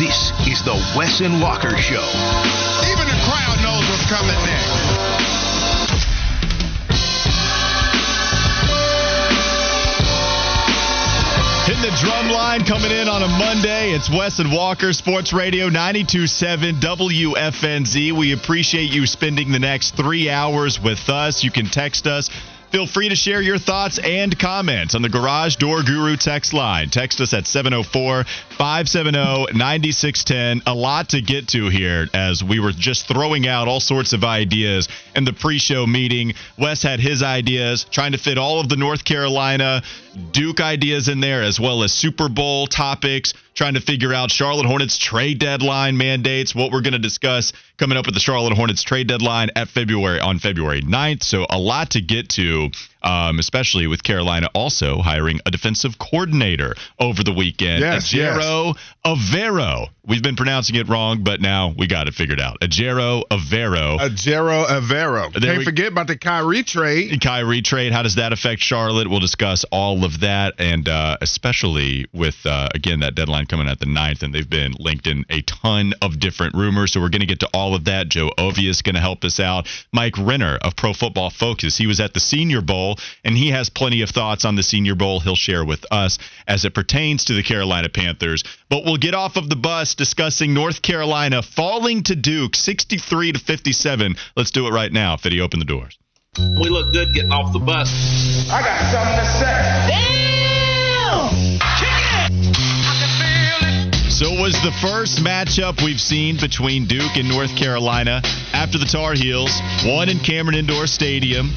This is the Wes and Walker Show. Even the crowd knows what's coming next. Hitting the drum line coming in on a Monday. It's Wes and Walker, Sports Radio 927 WFNZ. We appreciate you spending the next three hours with us. You can text us. Feel free to share your thoughts and comments on the Garage Door Guru text line. Text us at 704 570 9610. A lot to get to here as we were just throwing out all sorts of ideas in the pre show meeting. Wes had his ideas, trying to fit all of the North Carolina Duke ideas in there, as well as Super Bowl topics, trying to figure out Charlotte Hornets trade deadline mandates, what we're going to discuss coming up with the Charlotte Hornets trade deadline at February on February 9th. So a lot to get to, um, especially with Carolina also hiring a defensive coordinator over the weekend. Yes, Ejiro Evero. We've been pronouncing it wrong, but now we got it figured out. Ejiro Evero. Ejiro Evero. There Can't we- forget about the Kyrie trade. Kyrie trade. How does that affect Charlotte? We'll discuss all of that, and uh, especially with uh, again that deadline coming at the 9th, and they've been linked in a ton of different rumors. So we're going to get to all of that. Joe Ovia is going to help us out. Mike Renner of Pro Football Focus. He was at the Senior Bowl, and he has plenty of thoughts on the Senior Bowl. He'll share with us as it pertains to the Carolina Panthers. But we'll get off of the bus discussing North Carolina falling to Duke, 63 to 57. Let's do it right now. Fitty, open the doors. We look good getting off the bus. I got something to say. So it was the first matchup we've seen between Duke and North Carolina after the Tar Heels won in Cameron Indoor Stadium,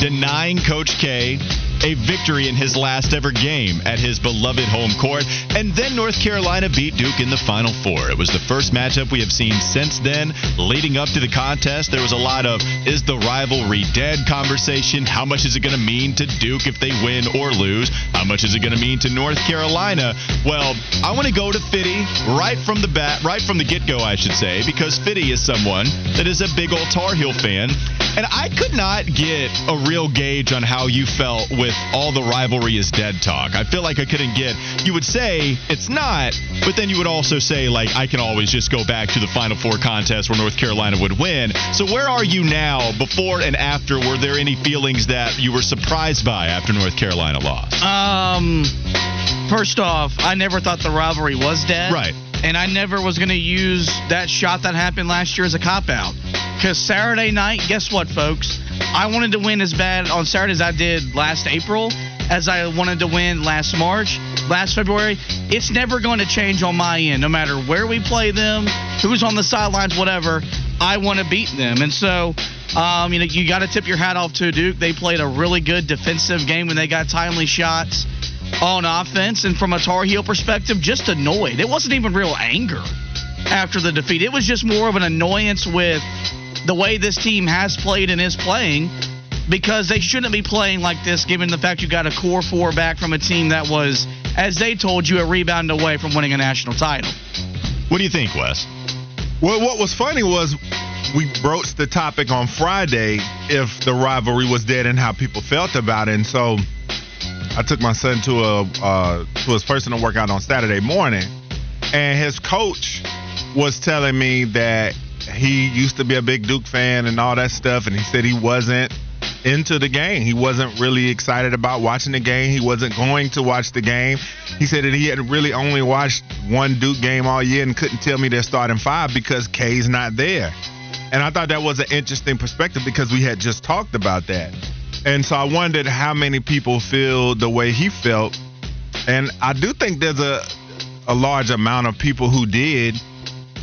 denying Coach K a victory in his last ever game at his beloved home court. And then North Carolina beat Duke in the Final Four. It was the first matchup we have seen since then. Leading up to the contest, there was a lot of is the rivalry dead conversation. How much is it going to mean to Duke if they win or lose? How much is it going to mean to North Carolina? Well, I want to go to Fitty right from the bat, right from the get go, I should say, because Fitty is someone that is a big old Tar Heel fan. And I could not get a real gauge on how you felt with all the rivalry is dead talk. I feel like I couldn't get, you would say it's not, but then you would also say, like, I can always just go back to the Final Four contest where North Carolina would win. So where are you now, before and after? Were there any feelings that you were surprised by after North Carolina lost? Um, first off, I never thought the rivalry was dead. Right. And I never was going to use that shot that happened last year as a cop out. Because Saturday night, guess what, folks? I wanted to win as bad on Saturday as I did last April, as I wanted to win last March, last February. It's never going to change on my end, no matter where we play them, who's on the sidelines, whatever. I want to beat them. And so, um, you know, you got to tip your hat off to Duke. They played a really good defensive game when they got timely shots on offense. And from a Tar Heel perspective, just annoyed. It wasn't even real anger after the defeat. It was just more of an annoyance with the way this team has played and is playing because they shouldn't be playing like this given the fact you got a core four back from a team that was, as they told you, a rebound away from winning a national title. What do you think, Wes? Well, what was funny was we broached the topic on Friday if the rivalry was dead and how people felt about it. And so I took my son to a uh, to his personal workout on Saturday morning, and his coach was telling me that he used to be a big Duke fan and all that stuff, and he said he wasn't into the game. He wasn't really excited about watching the game. He wasn't going to watch the game. He said that he had really only watched one Duke game all year and couldn't tell me their starting five because K's not there. And I thought that was an interesting perspective because we had just talked about that. And so I wondered how many people feel the way he felt. And I do think there's a a large amount of people who did.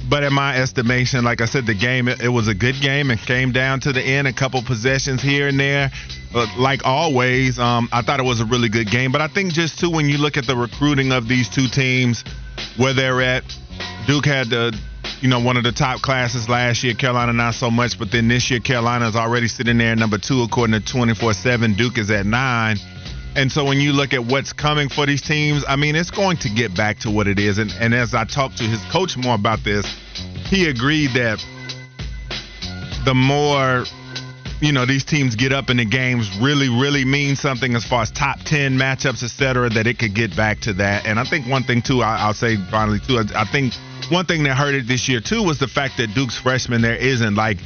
But in my estimation, like I said, the game it, it was a good game and came down to the end, a couple possessions here and there. But like always, um, I thought it was a really good game. But I think just too when you look at the recruiting of these two teams, where they're at, Duke had the, you know, one of the top classes last year. Carolina not so much, but then this year Carolina is already sitting there number two according to 24/7. Duke is at nine. And so when you look at what's coming for these teams, I mean, it's going to get back to what it is. And, and as I talked to his coach more about this, he agreed that the more you know these teams get up in the games really really mean something as far as top 10 matchups etc that it could get back to that and i think one thing too I, will say finally too I, I think one thing that hurt it this year too was the fact that duke's freshman there isn't like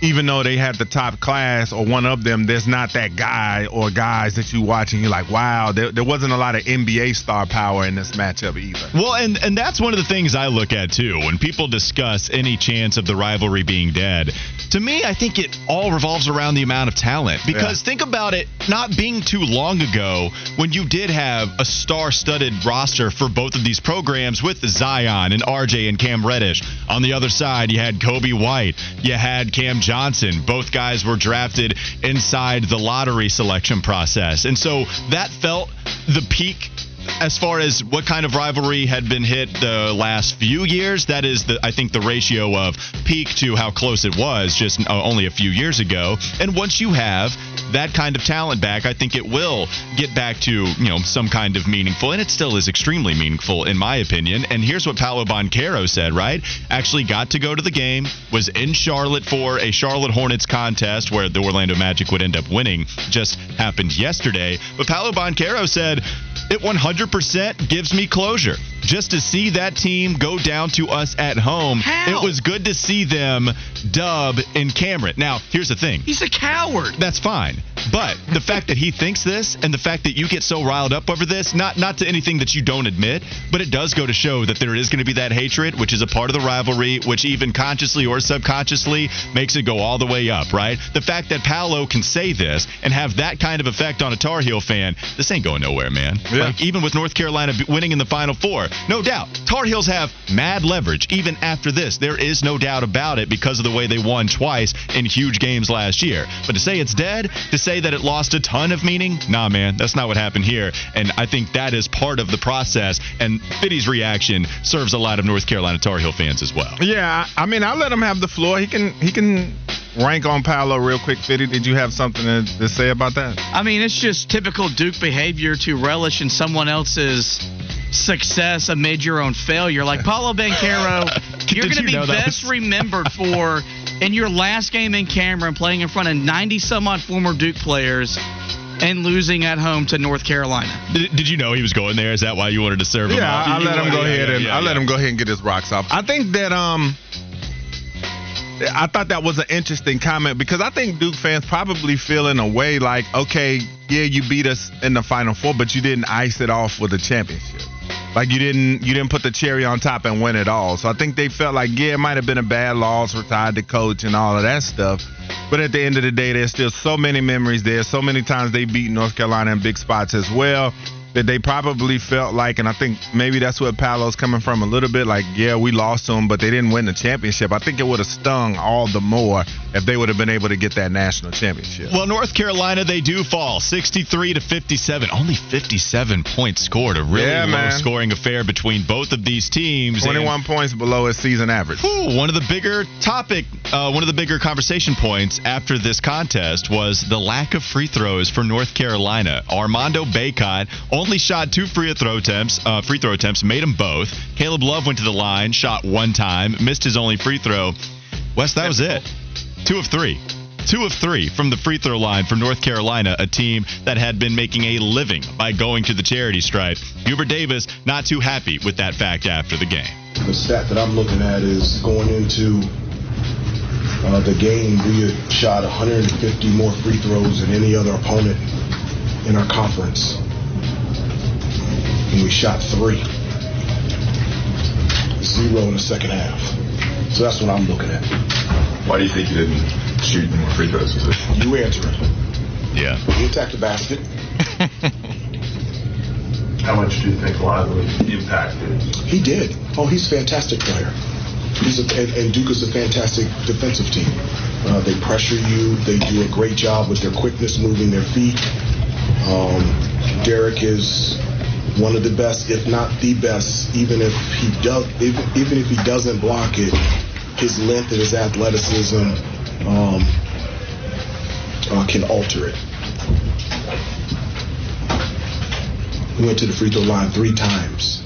even though they had the top class or one of them, there's not that guy or guys that you watch and you're like, wow, there, there wasn't a lot of NBA star power in this matchup either. Well, and and that's one of the things I look at too when people discuss any chance of the rivalry being dead. To me, I think it all revolves around the amount of talent. Because yeah. think about it, not being too long ago when you did have a star-studded roster for both of these programs with Zion and RJ and Cam Reddish. On the other side, you had Coby White, you had Cam Johnson. Both guys were drafted inside the lottery selection process. And so that felt the peak as far as what kind of rivalry had been hit the last few years, that is the I think the ratio of peak to how close it was just uh, only a few years ago. And once you have that kind of talent back, I think it will get back to you know some kind of meaningful, and it still is extremely meaningful in my opinion. And here's what Paolo Banchero said. Right, actually got to go to the game, was in Charlotte for a Charlotte Hornets contest where the Orlando Magic would end up winning. Just happened yesterday, but Paolo Banchero said it 100% gives me closure. Just to see that team go down to us at home, How? it was good to see them dub in Cameron. Now, here's the thing. He's a coward. That's fine. But the fact that he thinks this and the fact that you get so riled up over this, not not to anything that you don't admit, but it does go to show that there is going to be that hatred, which is a part of the rivalry, which even consciously or subconsciously makes it go all the way up, right? The fact that Paolo can say this and have that kind of effect on a Tar Heel fan, this ain't going nowhere, man. Yeah. Like even with North Carolina winning in the Final Four, no doubt, Tar Heels have mad leverage even after this. There is no doubt about it because of the way they won twice in huge games last year. But to say it's dead, to say that it lost a ton of meaning, nah, man, that's not what happened here. And I think that is part of the process. And Fitty's reaction serves a lot of North Carolina Tar Heel fans as well. Yeah, I mean, I'll let him have the floor. He can he can rank on Paolo real quick, Fitty. Did you have something to, to, say about that? I mean, it's just typical Duke behavior to relish in someone else's success amid your own failure. Like Paolo Banchero, you're going to be best was... remembered for in your last game in Cameron playing in front of 90 some odd former Duke players and losing at home to North Carolina. Did, did, you know he was going there? Is that why you wanted to serve him? Yeah, I let him go ahead and I let him go ahead and get his rocks off. I think that um I thought that was an interesting comment because I think Duke fans probably feel in a way like, okay, yeah, you beat us in the Final Four, but you didn't ice it off with a championship. Like you didn't you didn't put the cherry on top and win it all. So I think they felt like yeah, it might have been a bad loss, for retired the coach and all of that stuff. But at the end of the day, there's still so many memories there. So many times they beat North Carolina in big spots as well that they probably felt like, and I think maybe that's where Paolo's coming from a little bit. Like, yeah, we lost to them, but they didn't win the championship. I think it would have stung all the more if they would have been able to get that national championship. Well, North Carolina, they do fall 63 to 57. Only 57 points scored. A really yeah, low man. scoring affair between both of these teams. 21 and, points below its season average. Whew, one of the bigger topic, uh, one of the bigger conversation points after this contest was the lack of free throws for North Carolina. Armando Bacot only shot two free throw attempts. Uh, free throw attempts made them both. Caleb Love went to the line, shot one time, missed his only free throw. Wes, that was it. Two of three. Two of three from the free throw line for North Carolina, a team that had been making a living by going to the charity stripe. Hubert Davis not too happy with that fact after the game. The stat that I'm looking at is going into uh, the game, we had shot 150 more free throws than any other opponent in our conference. And we shot three. Zero in the second half. So that's what I'm looking at. Why do you think you didn't shoot more free throws? You answer it. Yeah. He attacked the basket. How much do you think Lively impacted? He did. Oh, he's a fantastic player. He's a, and, and Duke is a fantastic defensive team. Uh, they pressure you. They do a great job with their quickness, moving their feet. Um, Dereck is one of the best, if not the best. Even if he does, even, even if he doesn't block it, his length and his athleticism um, uh, can alter it. We went to the free throw line three times,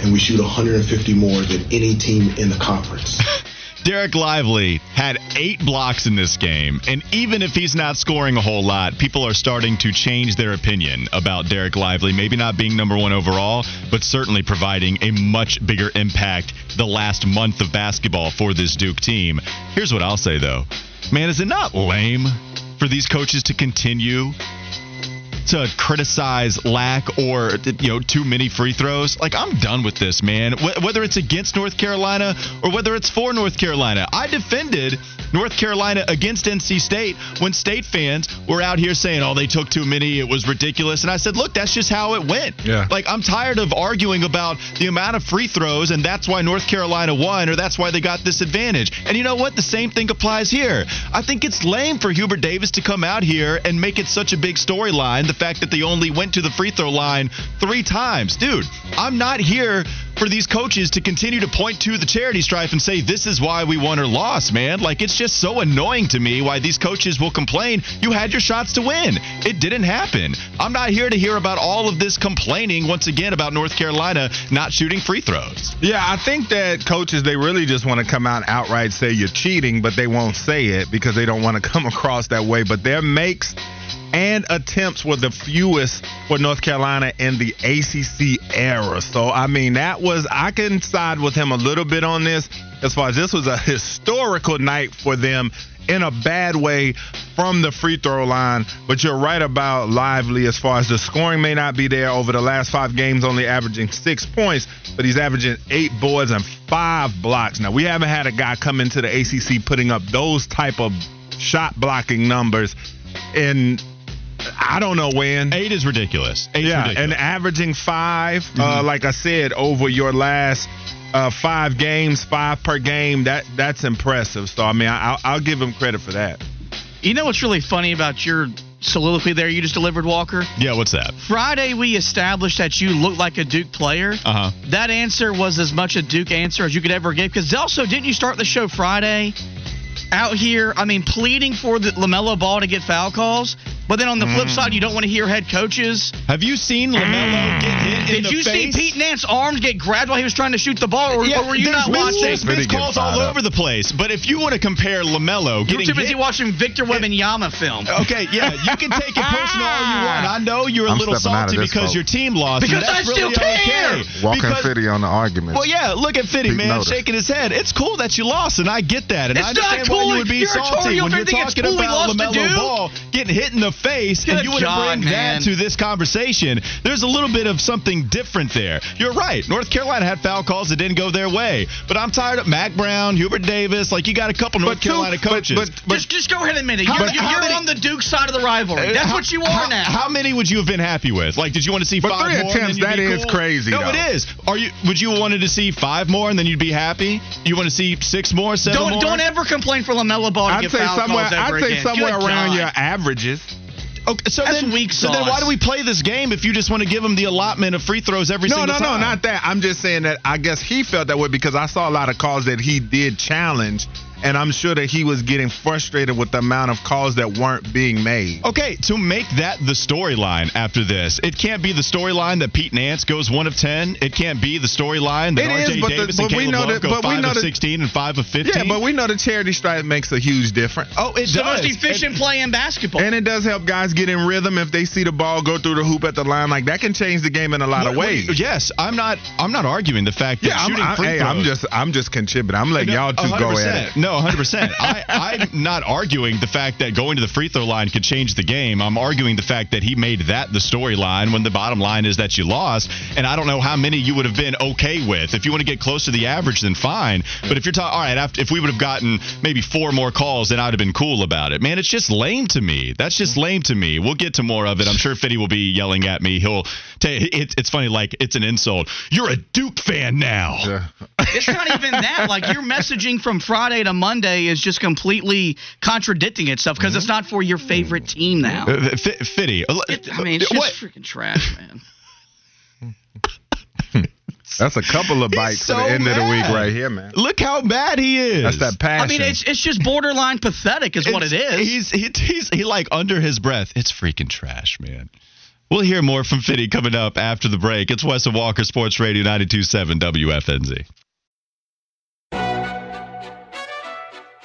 and we shoot 150 more than any team in the conference. Dereck Lively had eight blocks in this game, and even if he's not scoring a whole lot, people are starting to change their opinion about Dereck Lively. Maybe not being number one overall, but certainly providing a much bigger impact the last month of basketball for this Duke team. Here's what I'll say though, man, is it not lame for these coaches to continue to criticize lack or you know too many free throws. Like I'm done with this, man. Wh- whether it's against North Carolina or whether it's for North Carolina, I defended North Carolina against NC State when State fans were out here saying, "Oh, they took too many. It was ridiculous." And I said, "Look, that's just how it went." Yeah. Like I'm tired of arguing about the amount of free throws and that's why North Carolina won or that's why they got this advantage. And you know what? The same thing applies here. I think it's lame for Hubert Davis to come out here and make it such a big storyline. The fact that they only went to the free throw line three times, dude. I'm not here for these coaches to continue to point to the charity stripe and say this is why we won or lost, man. Like it's just so annoying to me why these coaches will complain you had your shots to win. It didn't happen. I'm not here to hear about all of this complaining once again about North Carolina not shooting free throws. Yeah, I think that coaches they really just want to come out outright say you're cheating, but they won't say it because they don't want to come across that way. But their makes and attempts were the fewest for North Carolina in the ACC era. So I mean, that was I can side with him a little bit on this as far as this was a historical night for them in a bad way from the free throw line. But you're right about Lively as far as the scoring may not be there over the last five games, only averaging six points, but he's averaging eight boards and five blocks. Now we haven't had a guy come into the ACC putting up those type of shot blocking numbers in I don't know when. Eight is ridiculous. Eight yeah, ridiculous. and averaging 5 mm-hmm. uh, like I said, over your last uh, five games, five per game. That that's impressive. So I mean, I, I'll give him credit for that. You know what's really funny about your soliloquy there you just delivered, Walker? Yeah, what's that? Friday we established that you look like a Duke player. Uh huh. That answer was as much a Duke answer as you could ever give. Because also, didn't you start the show Friday? Out here, I mean, pleading for the Lamelo Ball to get foul calls. But then on the flip side, mm. you don't want to hear head coaches. Have you seen Lamelo get hit Did in mm. the room? Did you face? see Pete Nance's arms get grabbed while he was trying to shoot the ball, or, or were you not been- watching? There's been Vinny getting calls all fired up. over the place. But if you want to compare Lamelo You were getting too busy hit, watching Victor Wembanyama film. Okay, yeah, you can take it personal all you want. I know you're a I'm little stepping out of salty because boat. your team lost. Because that's I still really care. Okay. Walking Because- Fitty on the argument. Well, yeah, look at Fitty, Pete man, noticed. shaking his head. It's cool that you lost, and I get that. And It's I not understand cool why you would be you're salty when you're talking cool about LaMelo Ball getting hit in the face, and you want to God, bring man. that to this conversation. There's a little bit of something different there. You're right. North Carolina had foul calls that didn't go their way. But I'm tired of Mack Brown, Hubert Davis. Like, you got a couple North two- Carolina coaches. but- but- just, just go ahead and admit it. You're, many- how you're many- on the Duke side of the rivalry. Uh, That's How- what you are how, now. How many would you have been happy with? Like, did you want to see But five three more? attempts, you'd be cool? crazy, No, though. it is. Are you? Would you wanted to see five more and then you'd be happy? You want to see six more, seven don't more? don't ever complain for Lamelo Ball to I'd get say foul somewhere. calls ever I'd say again. somewhere Good around God. your averages. Okay, so That's then, weak so then why do we play this game if you just want to give him the allotment of free throws every No, single no, time? No, no, no, not that. I'm just saying that I guess he felt that way because I saw a lot of calls that he did challenge, and I'm sure that he was getting frustrated with the amount of calls that weren't being made. Okay, to make that the storyline after this, it can't be the storyline that Pete Nance goes one of ten. It can't be the storyline that It R.J. is, but the- Davis but and we Caleb know Love that- go but we five know of that- sixteen and five of fifteen. Yeah, but we know the charity stripe makes a huge difference. oh, it It's the does. most efficient play in basketball. And it does help guys get in rhythm if they see the ball go through the hoop at the line. Like that can change the game in a lot What- of what- ways. yes, I'm not. I'm not arguing the fact that Yeah, I'm, shooting I'm, free hey, throws. I'm just, I'm just contributing. I'm letting y'all two go at it. No, 100%. I, I'm not arguing the fact that going to the free throw line could change the game. I'm arguing the fact that he made that the storyline when the bottom line is that you lost. And I don't know how many you would have been okay with. If you want to get close to the average, then fine. But if you're talking, all right, after, if we would have gotten maybe four more calls, then I'd have been cool about it. Man, it's just lame to me. That's just mm-hmm. lame to me. We'll get to more of it. I'm sure Fitty will be yelling at me. He'll. T- it, it's funny, like it's an insult. You're a Duke fan now. Yeah. It's not even that. Like you're messaging from Friday to Monday is just completely contradicting itself because it's not for your favorite team now. Uh, F- Fitty. uh, It- I mean, it's just what? freaking trash, man. That's a couple of bites so for the end of the week right here, man. Look how bad he is. That's that passion. I mean, it's it's just borderline pathetic, is what It's- He's, he, he's he like under his breath. It's freaking trash, man. We'll hear more from Fitty coming up after the break. It's Wes Walker Sports Radio 92.7 WFNZ.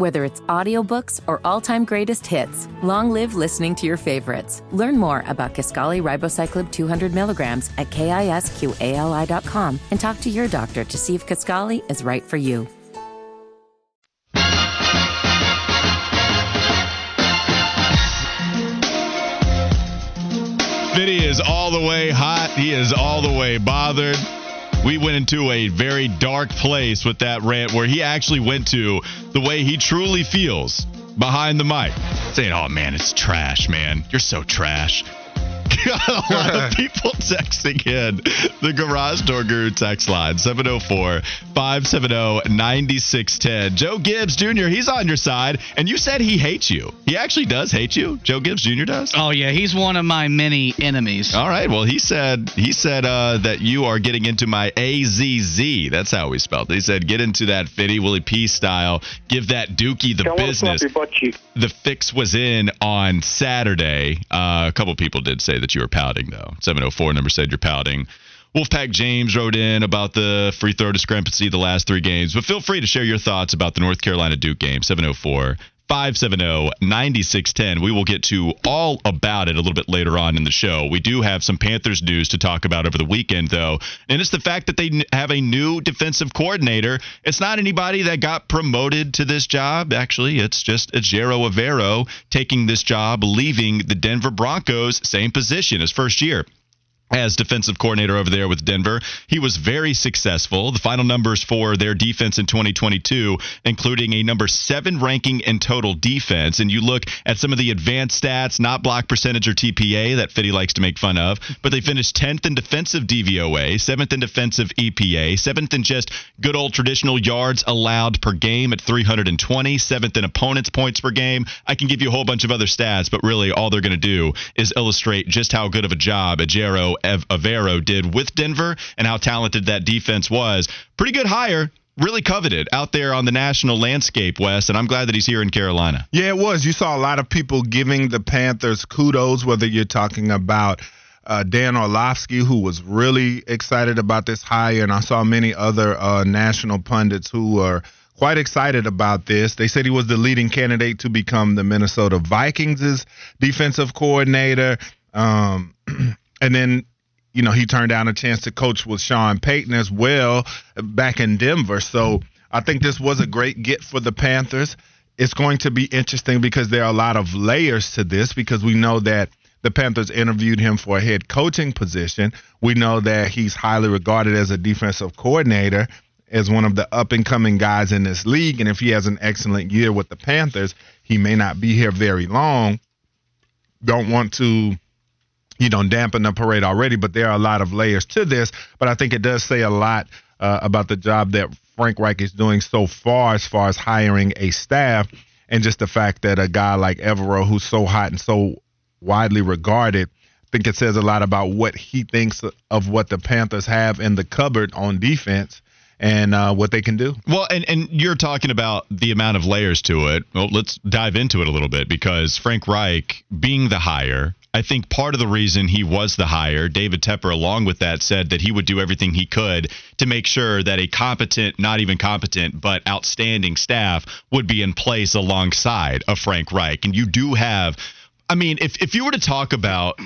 Whether it's audiobooks or all-time greatest hits, long live listening to your favorites. Learn more about Kisqali Ribociclib 200 milligrams at kisqali.com and talk to your doctor to see if Kisqali is right for you. Fitty is all the way hot. He is all the way bothered. We went into a very dark place with that rant where he actually went to the way he truly feels behind the mic, saying, Oh man, it's trash, man. You're so trash. Got a lot of people texting in the Garage Door Guru text line 704 570 9610. Joe Gibbs Jr., he's on your side, and you said he hates you. He actually does hate you. Joe Gibbs Jr. does? oh yeah, he's one of my many enemies. All right. Well, he said he said uh, that you are getting into my AZZ. That's how we spelled it. He said get into that Fitty Willie P style. Give that Dookie the business. The fix was in on Saturday. Uh, a couple people did say that you were pouting though. 704 number said you're pouting. Wolfpack James wrote in about the free throw discrepancy the last three games, but feel free to share your thoughts about the North Carolina Duke game. 704 570 9610. We will get to all about it a little bit later on in the show. We do have some Panthers news to talk about over the weekend, though, and it's the fact that they have a new defensive coordinator. It's not anybody that got promoted to this job. Actually, it's just Ejiro Evero taking this job, leaving the Denver Broncos, same position as first year as defensive coordinator over there with Denver. He was very successful. The final numbers for their defense in 2022, including a number seven ranking in total defense. And you look at some of the advanced stats, not block percentage or TPA that Fitty likes to make fun of, but they finished 10th in defensive DVOA, seventh in defensive EPA, seventh in just good old traditional yards allowed per game at 320, seventh in opponents' points per game. I can give you a whole bunch of other stats, but really all they're going to do is illustrate just how good of a job Ejiro Evero did with Denver and how talented that defense was. Pretty good hire, really coveted out there on the national landscape, Wes, and I'm glad that he's here in Carolina. Yeah, it was. You saw a lot of people giving the Panthers kudos, whether you're talking about uh, Dan Orlovsky, who was really excited about this hire, and I saw many other uh, national pundits who were quite excited about this. They said he was the leading candidate to become the Minnesota Vikings' defensive coordinator. Um, and then you know, he turned down a chance to coach with Sean Payton as well back in Denver. So I think this was a great get for the Panthers. It's going to be interesting because there are a lot of layers to this because we know that the Panthers interviewed him for a head coaching position. We know that he's highly regarded as a defensive coordinator, as one of the up and coming guys in this league. And if he has an excellent year with the Panthers, he may not be here very long. Don't want to you know, dampen the parade already, but there are a lot of layers to this. But I think it does say a lot uh, about the job that Frank Reich is doing so far as far as hiring a staff and just the fact that a guy like Evero, who's so hot and so widely regarded, I think it says a lot about what he thinks of what the Panthers have in the cupboard on defense and uh, what they can do. Well, and, and you're talking about the amount of layers to it. Well, let's dive into it a little bit because Frank Reich being the hire, I think part of the reason he was the hire, David Tepper, along with that, said that he would do everything he could to make sure that a competent, not even competent, but outstanding staff would be in place alongside of Frank Reich. And you do have, I mean, if, if you were to talk about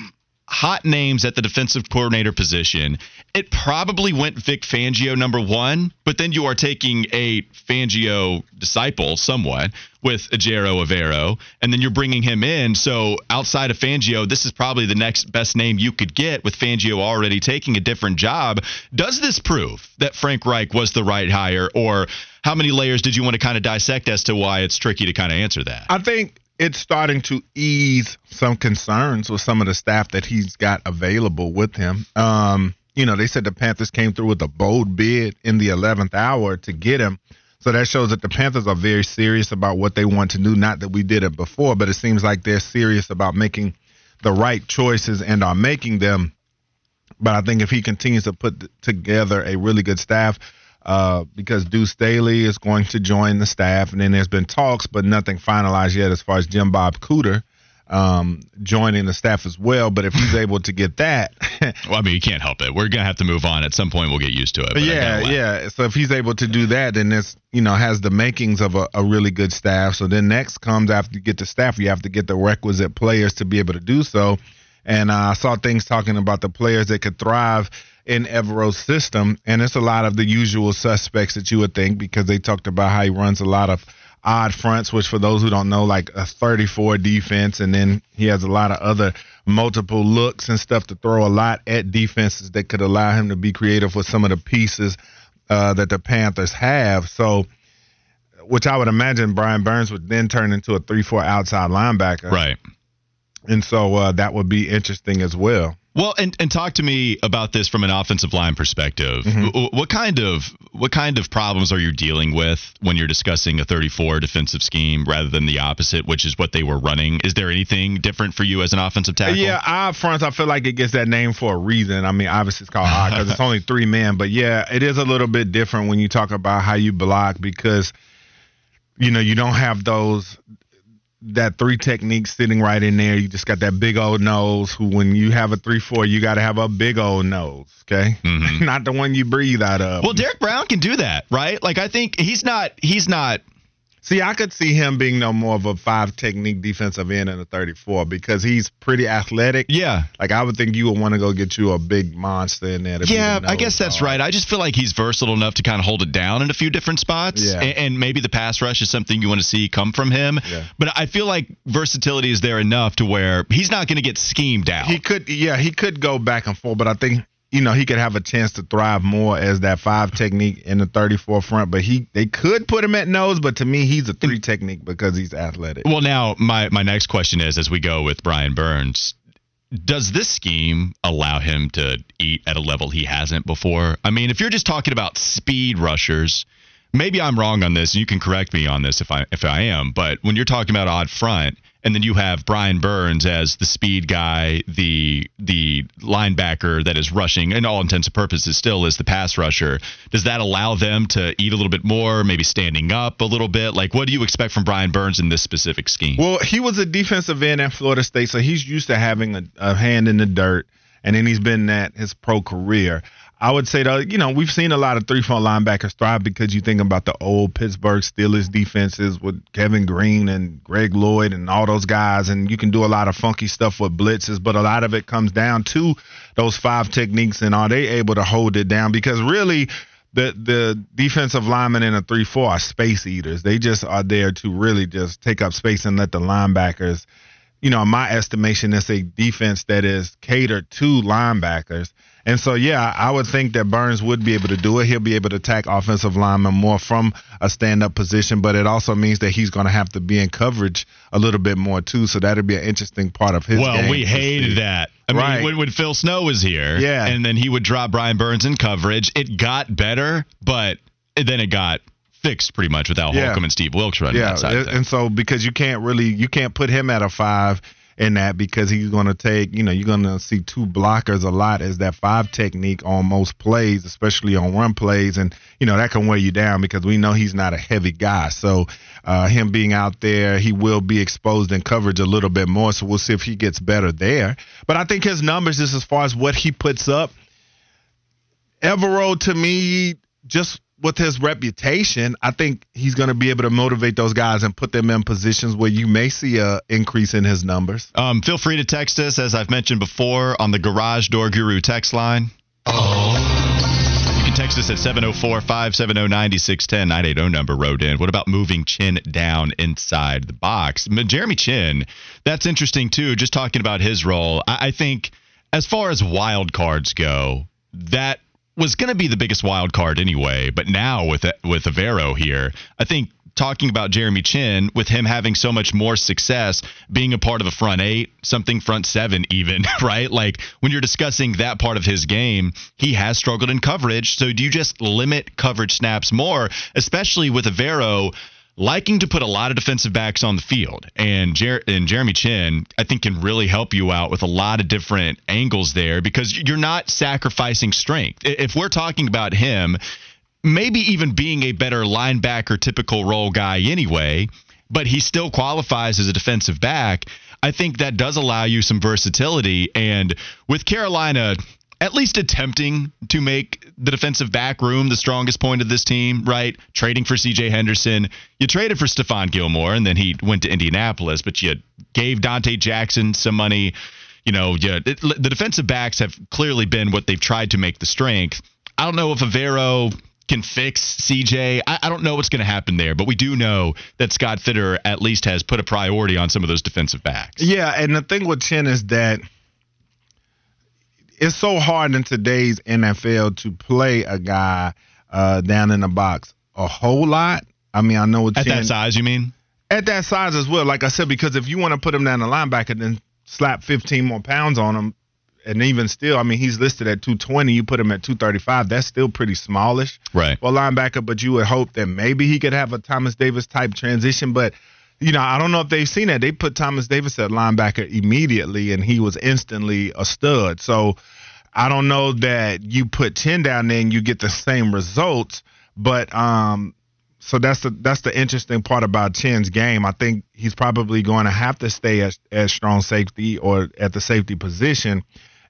hot names at the defensive coordinator position, it probably went Vic Fangio number one, but then you are taking a Fangio disciple somewhat with Ejiro Evero, and then you're bringing him in. So outside of Fangio, this is probably the next best name you could get with Fangio already taking a different job. Does this prove that Frank Reich was the right hire, or how many layers did you want to kind of dissect as to why it's tricky to kind of answer that? I think it's starting to ease some concerns with some of the staff that he's got available with him. Um, you know, they said the Panthers came through with a bold bid in the 11th hour to get him. So that shows that the Panthers are very serious about what they want to do. Not that we did it before, but it seems like they're serious about making the right choices and are making them. But I think if he continues to put together a really good staff, uh, because Deuce Staley is going to join the staff, and then there's been talks, but nothing finalized yet as far as Jim Bob Cooter um, joining the staff as well. But if he's able to get that, well, I mean, you can't help it. We're gonna have to move on at some point. We'll get used to it. yeah, yeah. So if he's able to do that, then this, you know, has the makings of a, a really good staff. So then next comes after you get the staff, you have to get the requisite players to be able to do so. And uh, I saw things talking about the players that could thrive in Evero's system, and it's a lot of the usual suspects that you would think because they talked about how he runs a lot of odd fronts, which for those who don't know, like a 34 defense, and then he has a lot of other multiple looks and stuff to throw a lot at defenses that could allow him to be creative with some of the pieces uh, that the Panthers have. So, which I would imagine Brian Burns would then turn into a 3 4 outside linebacker. Right. And so uh, that would be interesting as well. Well, and, and talk to me about this from an offensive line perspective. Mm-hmm. What kind of what kind of problems are you dealing with when you're discussing a 34 defensive scheme rather than the opposite, which is what they were running? Is there anything different for you as an offensive tackle? Yeah, odd fronts. I feel like it gets that name for a reason. I mean, obviously it's called odd because it's only three men, but yeah, it is a little bit different when you talk about how you block because you know you don't have those that three technique sitting right in there. You just got that big old nose. Who, when you have a three four, you got to have a big old nose. Okay, mm-hmm. not the one you breathe out of. Well, Derrick Brown can do that, right? Like I think he's not he's not See, I could see him being no more of a five technique defensive end in a 34 because he's pretty athletic. Yeah. Like, I would think you would want to go get you a big monster in there. yeah, I guess that's right. I just feel like he's versatile enough to kind of hold it down in a few different spots. Yeah. And, and maybe the pass rush is something you want to see come from him. Yeah. But I feel like versatility is there enough to where he's not going to get schemed out. He could, yeah, he could go back and forth, but I think you know, he could have a chance to thrive more as that five technique in the 34 front, but he they could put him at nose, but to me he's a three technique because he's athletic. Well, now my my next question is as we go with Brian Burns, does this scheme allow him to eat at a level he hasn't before? I mean, if you're just talking about speed rushers, maybe I'm wrong on this, and you can correct me on this if I if I am, but when you're talking about odd front, and then you have Brian Burns as the speed guy, the the linebacker that is rushing, and all intents and purposes still is the pass rusher. Does that allow them to eat a little bit more, maybe standing up a little bit? Like, what do you expect from Brian Burns in this specific scheme? Well, he was a defensive end at Florida State, so he's used to having a, a hand in the dirt, and then he's been that his pro career. I would say though, you know, we've seen a lot of three front linebackers thrive because you think about the old Pittsburgh Steelers defenses with Kevin Greene and Greg Lloyd and all those guys, and you can do a lot of funky stuff with blitzes, but a lot of it comes down to those five techniques and are they able to hold it down? Because really the the defensive linemen in a three four are space eaters. They just are there to really just take up space and let the linebackers you know, in my estimation, it's a defense that is catered to linebackers. And so, yeah, I would think that Burns would be able to do it. He'll be able to attack offensive linemen more from a stand up position, but it also means that he's going to have to be in coverage a little bit more, too. So that'll be an interesting part of his well, we hated that. I right. mean, when, when Phil Snow was here, yeah. and then he would drop Brian Burns in coverage, it got better, but then it got fixed pretty much without yeah. Holcomb and Steve Wilks running yeah. that side. And, and so because you can't really you can't put him at a five in that because he's going to take, you know, you're going to see two blockers a lot as that five technique on most plays, especially on run plays. And, you know, that can weigh you down because we know he's not a heavy guy. So, uh, him being out there, he will be exposed in coverage a little bit more. So we'll see if he gets better there. But I think his numbers, just as far as what he puts up, Evero to me, just with his reputation, I think he's going to be able to motivate those guys and put them in positions where you may see a increase in his numbers. Um, feel free to text us, as I've mentioned before, on the Garage Door Guru text line. Oh. You can text us at 704 570 9610 980 number wrote in. What about moving Chinn down inside the box? Jeremy Chinn, that's interesting too. Just talking about his role. I, I think as far as wild cards go, that was going to be the biggest wild card anyway. But now with with Evero here, I think talking about Jeremy Chinn with him having so much more success being a part of a front eight, something front seven, even, right? Like when you're discussing that part of his game, he has struggled in coverage. So do you just limit coverage snaps more, especially with Evero? Liking to put a lot of defensive backs on the field. And, Jer- and Jeremy Chinn, I think, can really help you out with a lot of different angles there because you're not sacrificing strength. If we're talking about him, maybe even being a better linebacker, typical role guy anyway, but he still qualifies as a defensive back. I think that does allow you some versatility. And with Carolina, at least attempting to make the defensive back room the strongest point of this team, right? Trading for CJ Henderson. You traded for Stephon Gilmore and then he went to Indianapolis, but you gave Donte Jackson some money. You know, yeah, it, the defensive backs have clearly been what they've tried to make the strength. I don't know if Evero can fix CJ. I, I don't know what's going to happen there, but we do know that Scott Fitter at least has put a priority on some of those defensive backs. Yeah, and the thing with Chinn is that – it's so hard in today's NFL to play a guy uh, down in the box a whole lot. I mean, I know at that size. You mean at that size as well? Like I said, because if you want to put him down the linebacker, then slap 15 more pounds on him, and even still, I mean, he's listed at 220. You put him at 235. That's still pretty smallish, right? For linebacker, but you would hope that maybe he could have a Thomas Davis type transition, but you know, I don't know if they've seen that. They put Thomas Davis at linebacker immediately, and he was instantly a stud. So I don't know that you put Chinn down there and you get the same results, but um, so that's the that's the interesting part about Chinn's game. I think he's probably going to have to stay as as strong safety or at the safety position,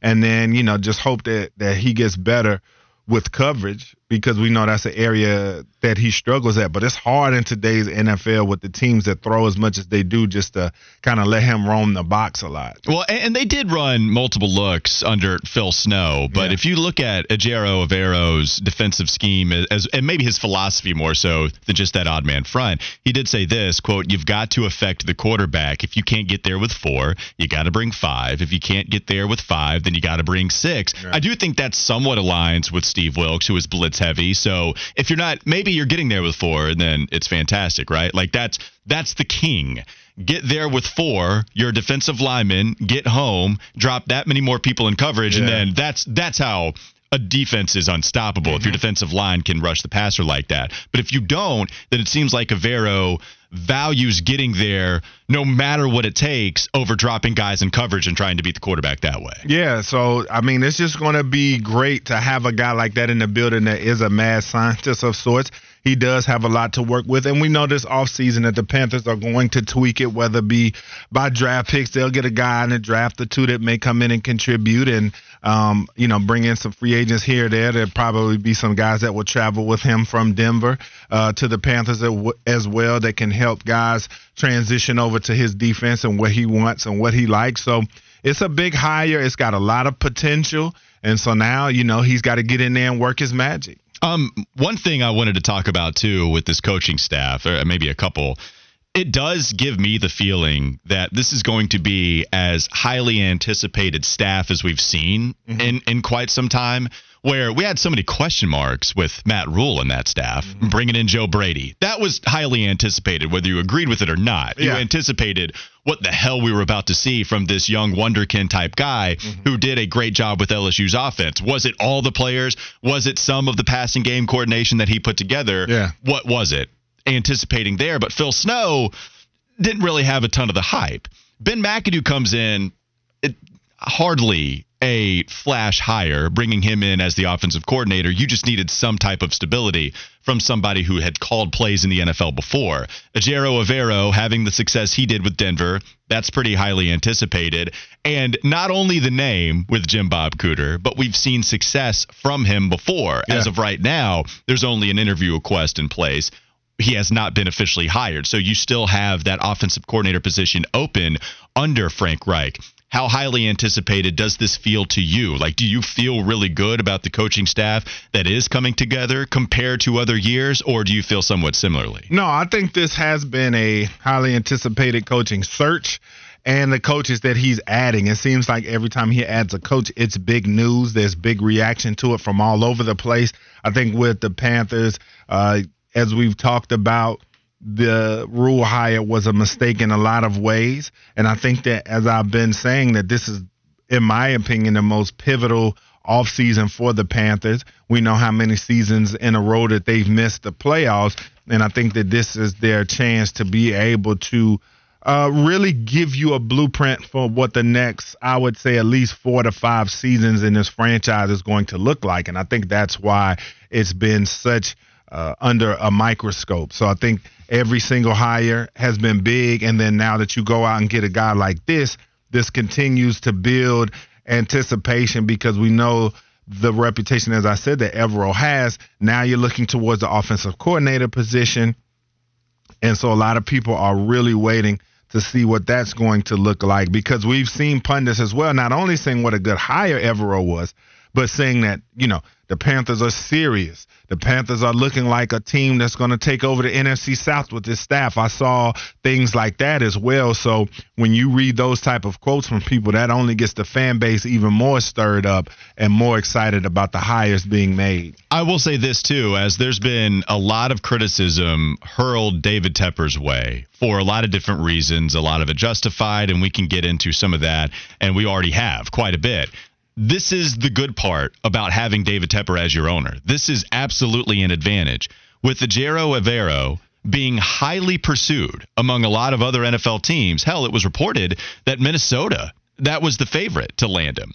and then you know just hope that that he gets better with coverage because we know that's an area that he struggles at. But it's hard in today's NFL with the teams that throw as much as they do just to kind of let him roam the box a lot. Well, and they did run multiple looks under Phil Snow, but yeah. if you look at Ejiro Evero's defensive scheme as and maybe his philosophy more so than just that odd man front, he did say this quote: "You've got to affect the quarterback. If you can't get there with four, you got to bring five. If you can't get there with five, then you got to bring six. Right. I do think that somewhat aligns with Steve Wilks, who is blitz heavy. So if you're not, maybe you're getting there with four, and then it's fantastic, right? Like that's that's the king. Get there with four. You're defensive lineman. Get home. Drop that many more people in coverage, yeah. and then that's that's how a defense is unstoppable mm-hmm. if your mm-hmm. defensive line can rush the passer like that. But if you don't, then it seems like Evero values getting there no matter what it takes over dropping guys in coverage and trying to beat the quarterback that way. Yeah, so I mean it's just going to be great to have a guy like that in the building that is a mad scientist of sorts he does have a lot to work with. And we know this offseason that the Panthers are going to tweak it, whether it be by draft picks. They'll get a guy in the draft or two that may come in and contribute and, um, you know, bring in some free agents here or there. There'll probably be some guys that will travel with him from Denver uh, to the Panthers as well that can help guys transition over to his defense and what he wants and what he likes. So it's a big hire. It's got a lot of potential. And so now, you know, he's got to get in there and work his magic. Um, one thing I wanted to talk about too with this coaching staff, or maybe a couple, it does give me the feeling that this is going to be as highly anticipated staff as we've seen mm-hmm. in in quite some time. Where we had so many question marks with Matt Rhule and that staff, mm-hmm. bringing in Joe Brady. That was highly anticipated, whether you agreed with it or not. Yeah. You anticipated what the hell we were about to see from this young wonderkin type guy mm-hmm. who did a great job with LSU's offense. Was it all the players? Was it some of the passing game coordination that he put together? Yeah. What was it? Anticipating there. But Phil Snow didn't really have a ton of the hype. Ben McAdoo comes in, it, hardly a flash hire, bringing him in as the offensive coordinator. You just needed some type of stability from somebody who had called plays in the NFL before. Ejiro Evero having the success he did with Denver, that's pretty highly anticipated. And not only the name with Jim Bob Cooter, but we've seen success from him before. Yeah. As of right now, there's only an interview request in place he has not been officially hired. So you still have that offensive coordinator position open under Frank Reich. How highly anticipated does this feel to you? Like, do you feel really good about the coaching staff that is coming together compared to other years, or do you feel somewhat similarly? No, I think this has been a highly anticipated coaching search and the coaches that he's adding. It seems like every time he adds a coach, it's big news. There's big reaction to it from all over the place. I think with the Panthers, uh, as we've talked about, the Rhule hire was a mistake in a lot of ways. And I think that, as I've been saying, that this is, in my opinion, the most pivotal offseason for the Panthers. We know how many seasons in a row that they've missed the playoffs. And I think that this is their chance to be able to uh, really give you a blueprint for what the next, I would say, at least four to five seasons in this franchise is going to look like. And I think that's why it's been such uh, under a microscope. So I think every single hire has been big. And then now that you go out and get a guy like this, this continues to build anticipation because we know the reputation, as I said, that Evero has. Now you're looking towards the offensive coordinator position. And so a lot of people are really waiting to see what that's going to look like because we've seen pundits as well, not only saying what a good hire Evero was, but saying that, you know, the Panthers are serious. The Panthers are looking like a team that's going to take over the NFC South with this staff. I saw things like that as well. So when you read those type of quotes from people, that only gets the fan base even more stirred up and more excited about the hires being made. I will say this too, as there's been a lot of criticism hurled David Tepper's way for a lot of different reasons, a lot of it justified, and we can get into some of that, and we already have quite a bit this is the good part about having David Tepper as your owner. This is absolutely an advantage. With the Ejiro Evero being highly pursued among a lot of other NFL teams, hell, it was reported that Minnesota, that was the favorite to land him.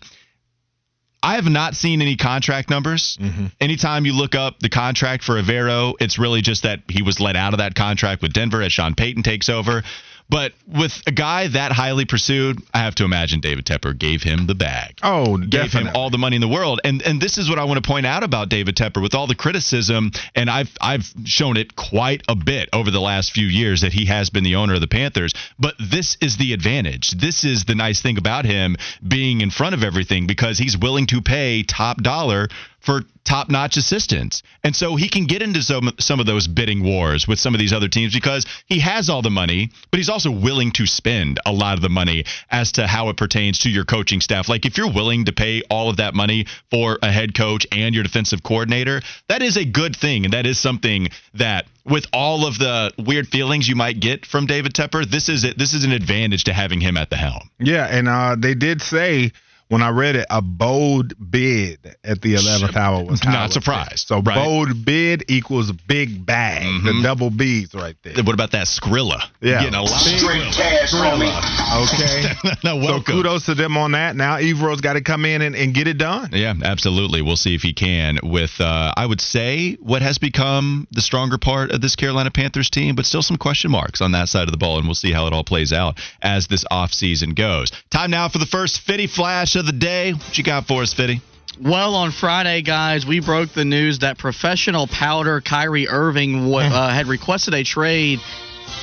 I have not seen any contract numbers. Mm-hmm. Anytime you look up the contract for Evero, it's really just that he was let out of that contract with Denver as Sean Payton takes over. But with a guy that highly pursued, I have to imagine David Tepper gave him the bag. Oh, gave definitely. him all the money in the world. And and this is what I want to point out about David Tepper with all the criticism, and I've I've shown it quite a bit over the last few years that he has been the owner of the Panthers. But this is the advantage. This is the nice thing about him being in front of everything because he's willing to pay top dollar for top-notch assistants. And so he can get into some some of those bidding wars with some of these other teams because he has all the money, but he's also willing to spend a lot of the money as to how it pertains to your coaching staff. Like if you're willing to pay all of that money for a head coach and your defensive coordinator, that is a good thing and that is something that with all of the weird feelings you might get from David Tepper, this is it. This is an advantage to having him at the helm. Yeah, and uh, they did say when I read it, a bold bid at the 11th hour was not surprised. So right? bold bid equals big bag. Mm-hmm. The double B's right there. What about that Skrilla? Yeah, getting a lot straight of cash, Okay, no, so kudos to them on that. Now Evero's got to come in and, and, get it done. Yeah, absolutely. We'll see if he can. With uh, I would say what has become the stronger part of this Carolina Panthers team, but still some question marks on that side of the ball, and we'll see how it all plays out as this offseason goes. Time now for the first Fitty Flash of the day. What you got for us, Fitty? Well, on Friday, guys, we broke the news that professional powder Kyrie Irving uh, had requested a trade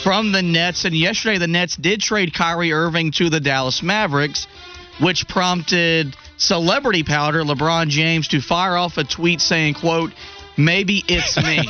from the Nets, and yesterday the Nets did trade Kyrie Irving to the Dallas Mavericks, which prompted celebrity powder LeBron James to fire off a tweet saying, "quote." Maybe it's me.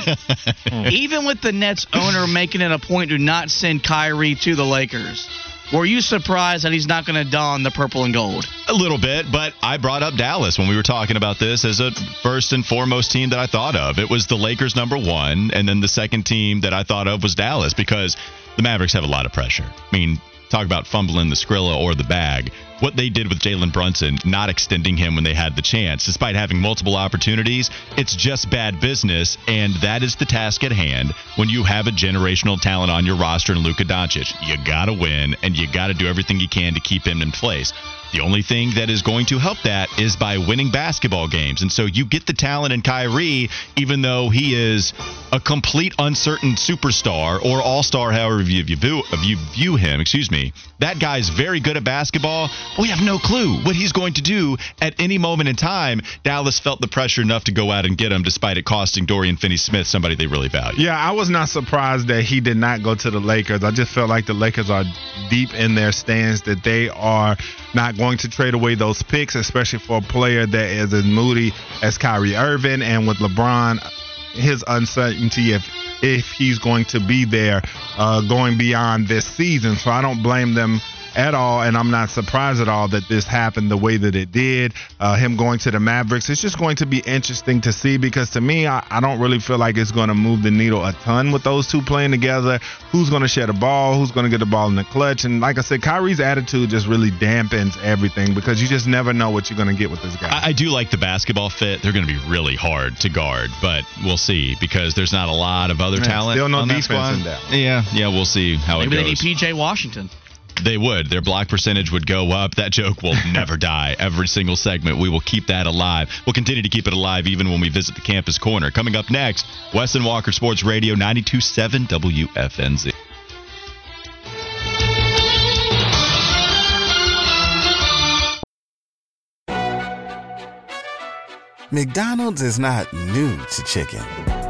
Even with the Nets owner making it a point to not send Kyrie to the Lakers. Were you surprised that he's not going to don the purple and gold? A little bit, but I brought up Dallas when we were talking about this as a first and foremost team that I thought of. It was the Lakers number one, and then the second team that I thought of was Dallas because the Mavericks have a lot of pressure. I mean, talk about fumbling the Skrilla or the bag. What they did with Jalen Brunson, not extending him when they had the chance, despite having multiple opportunities, it's just bad business, and that is the task at hand when you have a generational talent on your roster in Luka Doncic. You gotta win, and you gotta do everything you can to keep him in place. The only thing that is going to help that is by winning basketball games. And so you get the talent in Kyrie, even though he is a complete uncertain superstar or all star, however you view, you view him, excuse me. That guy's very good at basketball. We have no clue what he's going to do at any moment in time. Dallas felt the pressure enough to go out and get him, despite it costing Dorian Finney Smith somebody they really value. Yeah, I was not surprised that he did not go to the Lakers. I just felt like the Lakers are deep in their stands, that they are not going to trade away those picks, especially for a player that is as moody as Kyrie Irving, and with LeBron, his uncertainty if if he's going to be there uh, going beyond this season. So I don't blame them at all, and I'm not surprised at all that this happened the way that it did. Uh, him going to the Mavericks, it's just going to be interesting to see because to me, I, I don't really feel like it's going to move the needle a ton with those two playing together. Who's going to share the ball? Who's going to get the ball in the clutch? And like I said, Kyrie's attitude just really dampens everything because you just never know what you're going to get with this guy. I, I do like the basketball fit. They're going to be really hard to guard, but we'll see because there's not a lot of other Man, talent still no on that defense squad. in Dallas. Yeah, yeah, we'll see how Maybe it they goes. need PJ Washington. They would. Their block percentage would go up. That joke will never die. Every single segment, we will keep that alive. We'll continue to keep it alive even when we visit the campus corner. Coming up next, Wes and Walker Sports Radio 92.7 WFNZ. McDonald's is not new to chicken.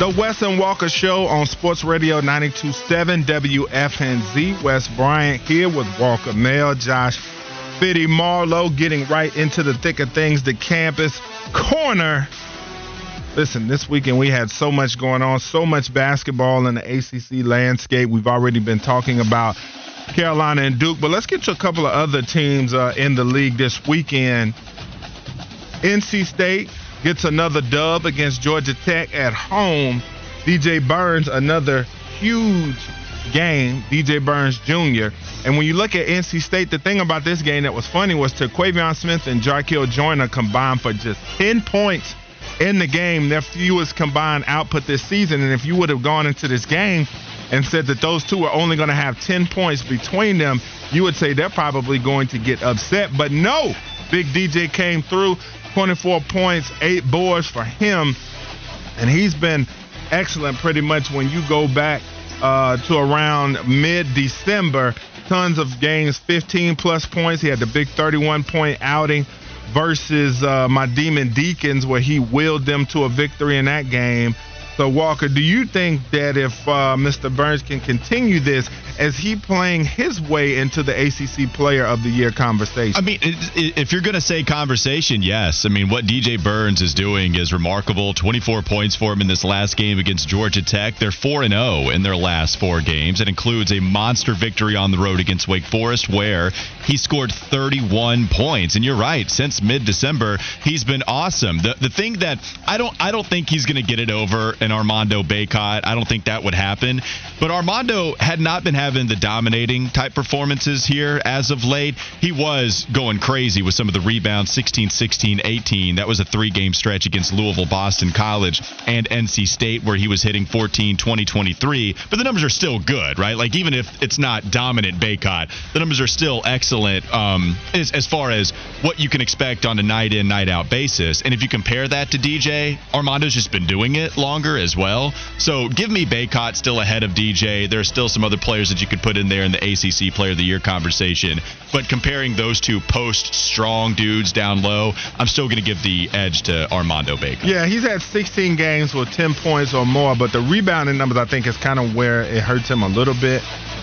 The Wes and Walker Show on Sports Radio 92.7 WFNZ. Wes Bryant here with Walker Mail, Josh Fitty Marlowe getting right into the thick of things. The campus corner. Listen, this weekend we had so much going on, so much basketball in the ACC landscape. We've already been talking about Carolina and Duke, but let's get to a couple of other teams uh, in the league this weekend. NC State gets another dub against Georgia Tech at home. DJ Burns, another huge game. DJ Burns Jr. And when you look at NC State, the thing about this game that was funny was Terquavion Smith and Jarkel Joiner combined for just 10 points in the game, their fewest combined output this season. And if you would have gone into this game and said that those two are only going to have 10 points between them, you would say they're probably going to get upset. But no, Big DJ came through, 24 points, eight boards for him. And he's been excellent pretty much when you go back uh, to around mid December. Tons of games, 15 plus points. He had the big 31 point outing versus uh, my Demon Deacons, where he willed them to a victory in that game. So, Walker, do you think that if uh, Mr. Burns can continue this, as he playing his way into the ACC Player of the Year conversation? I mean, if you're going to say conversation, yes. I mean, what DJ Burns is doing is remarkable. 24 points for him in this last game against Georgia Tech. They're 4 and 0 in their last four games. It includes a monster victory on the road against Wake Forest, where he scored 31 points. And you're right. Since mid-December, he's been awesome. The the thing that I don't I don't think he's going to get it over an Armando Bacot. I don't think that would happen. But Armando had not been having the dominating type performances here as of late. He was going crazy with some of the rebounds 16, 16, 18. That was a three game stretch against Louisville, Boston College, and NC State where he was hitting 14, 20, 23. But the numbers are still good, right? Like even if it's not dominant Bacot, the numbers are still excellent um, as, as far as what you can expect on a night in, night out basis. And if you compare that to DJ, Armando's just been doing it longer stronger as well. So give me Bacot still ahead of DJ. There are still some other players that you could put in there in the ACC Player of the Year conversation. But comparing those two post strong dudes down low, I'm still going to give the edge to Armando Bacot. Yeah, he's had 16 games with 10 points or more, but the rebounding numbers I think is kind of where it hurts him a little bit.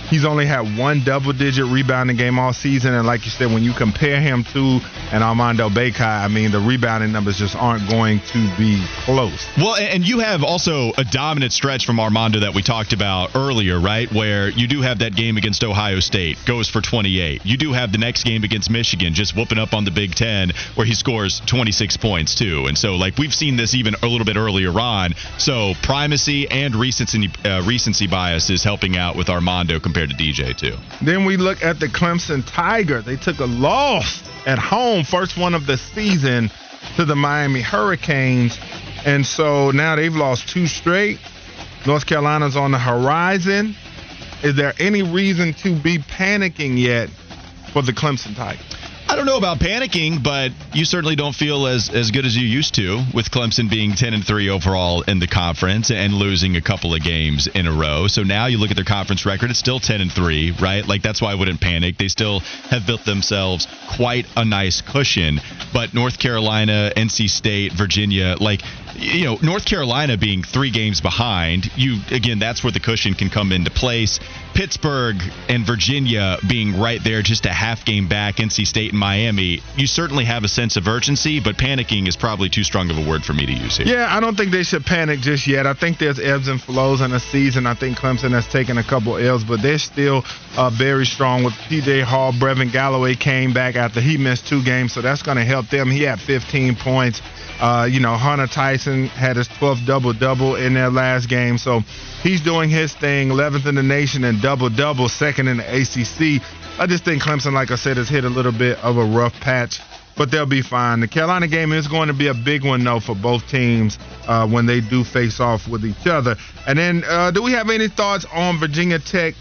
He's only had one double digit rebounding game all season. And like you said, when you compare him to an Armando Bacot, I mean, the rebounding numbers just aren't going to be close. Well, and you have also a dominant stretch from Armando that we talked about earlier, right? Where you do have that game against Ohio State, goes for 28. You do have the next game against Michigan, just whooping up on the Big Ten, where he scores 26 points, too. And so, like, we've seen this even a little bit earlier on. So, primacy and recency, uh, recency bias is helping out with Armando compared compared to DJ too. Then we look at the Clemson Tiger. They took a loss at home, first one of the season, to the Miami Hurricanes, and so now they've lost two straight. North Carolina's on the horizon. Is there any reason to be panicking yet for the Clemson Tigers? I don't know about panicking, but you certainly don't feel as, as good as you used to with Clemson being 10 and 3 overall in the conference and losing a couple of games in a row. So now you look at their conference record, it's still 10 and 3, right? Like that's why I wouldn't panic. They still have built themselves quite a nice cushion. But North Carolina, NC State, Virginia, like you know, North Carolina being three games behind, you again, that's where the cushion can come into place. Pittsburgh and Virginia being right there, just a half game back, NC State and Miami, you certainly have a sense of urgency, but panicking is probably too strong of a word for me to use here. Yeah, I don't think they should panic just yet. I think there's ebbs and flows in the season. I think Clemson has taken a couple L's, but they're still uh, very strong with PJ Hall. Brevin Galloway came back after he missed two games, so that's going to help them. He had 15 points. Uh, you know, Hunter Tyson had his 12th double double in their last game. So he's doing his thing, 11th in the nation in double double, second in the ACC. I just think Clemson, like I said, has hit a little bit of a rough patch, but they'll be fine. The Carolina game is going to be a big one, though, for both teams uh, when they do face off with each other. And then, uh, do we have any thoughts on Virginia Tech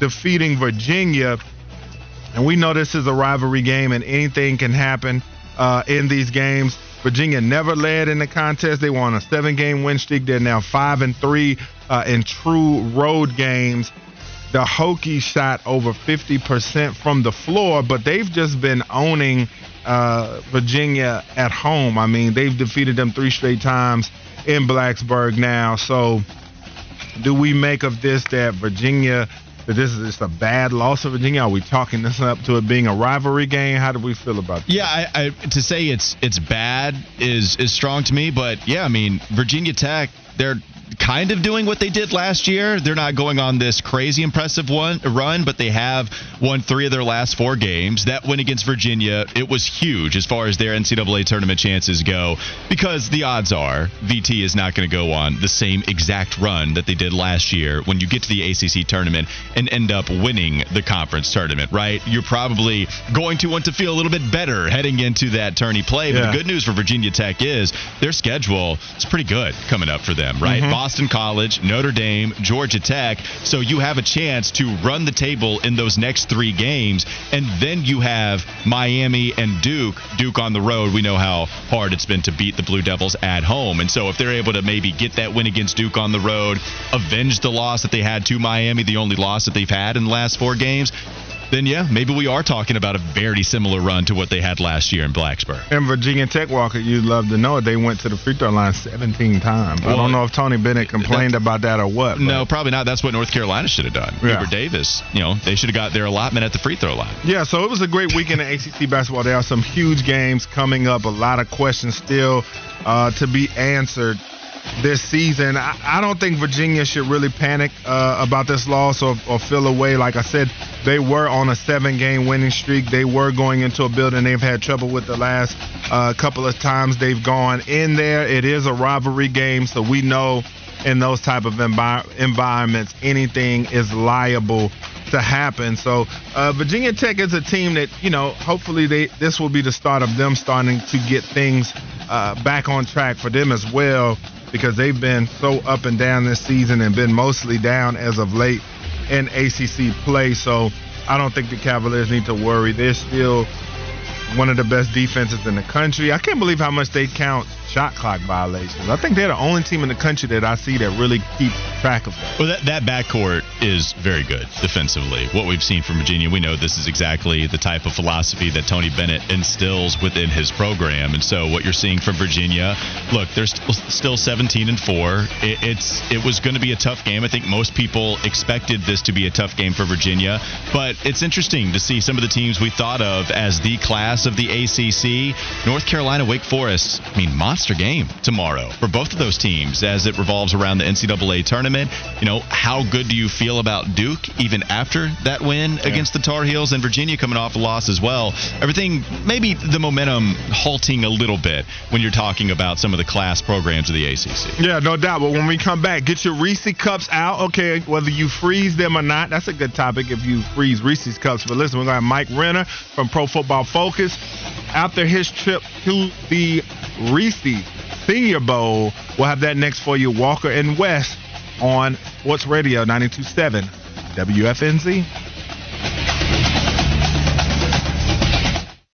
defeating Virginia? And we know this is a rivalry game, and anything can happen uh, in these games. Virginia never led in the contest. They won a seven-game win streak. They're now five and three uh, in true road games. The Hokies shot over 50% from the floor, but they've just been owning uh, Virginia at home. I mean, they've defeated them three straight times in Blacksburg now. So, do we make of this that Virginia that this is just a bad loss of Virginia? Are we talking this up to it being a rivalry game? How do we feel about that? Yeah, I, I, to say it's it's bad is is strong to me, but yeah, I mean Virginia Tech, they're kind of doing what they did last year. They're not going on this crazy impressive one run, but they have won three of their last four games. That win against Virginia, it was huge as far as their NCAA tournament chances go, because the odds are VT is not going to go on the same exact run that they did last year when you get to the ACC tournament and end up winning the conference tournament, right? You're probably going to want to feel a little bit better heading into that tourney play. But yeah. the good news for Virginia Tech is their schedule is pretty good coming up for them, right? Mm-hmm. Boston College, Notre Dame, Georgia Tech. So you have a chance to run the table in those next three games. And then you have Miami and Duke. Duke on the road. We know how hard it's been to beat the Blue Devils at home. And so if they're able to maybe get that win against Duke on the road, avenge the loss that they had to Miami, the only loss that they've had in the last four games, then yeah, maybe we are talking about a very similar run to what they had last year in Blacksburg. And Virginia Tech, Walker, you'd love to know it. They went to the free throw line 17 times. Well, I don't know if Tony Bennett complained that, about that or what. But. No, probably not. That's what North Carolina should have done. Yeah. Davis, you know, they should have got their allotment at the free throw line. Yeah, so it was a great weekend in ACC basketball. There are some huge games coming up, a lot of questions still uh, to be answered this season. I, I, don't think Virginia should really panic uh, about this loss or, or feel away. Like I said, they were on a seven game winning streak. They were going into a building they've had trouble with the last uh, couple of times they've gone in there. It is a rivalry game, so we know in those type of envi- environments anything is liable to happen. So uh, Virginia Tech is a team that you know hopefully they this will be the start of them starting to get things uh, back on track for them as well because they've been so up and down this season and been mostly down as of late in ACC play. So I don't think the Cavaliers need to worry. They're still one of the best defenses in the country. I can't believe how much they count shot clock violations. I think they're the only team in the country that I see that really keeps track of that. Well, that, that backcourt is very good defensively. What we've seen from Virginia, we know this is exactly the type of philosophy that Tony Bennett instills within his program. And so, what you're seeing from Virginia, look, they're st- still 17 and four. It, it's it was going to be a tough game. I think most people expected this to be a tough game for Virginia, but it's interesting to see some of the teams we thought of as the class of the ACC. North Carolina, Wake Forest. I mean, monster game tomorrow for both of those teams as it revolves around the NCAA tournament. You know, how good do you feel about Duke even after that win yeah. against the Tar Heels and Virginia coming off a loss as well? Everything, maybe the momentum halting a little bit when you're talking about some of the class programs of the ACC. Yeah, no doubt. But when we come back, get your Reese cups out. Okay, whether you freeze them or not, that's a good topic if you freeze Reese's cups. But listen, we're going to have Mike Renner from Pro Football Focus after his trip to the Reese Murphy Senior Bowl. We'll have that next for you, Walker and West, on Sports Radio 927 WFNZ.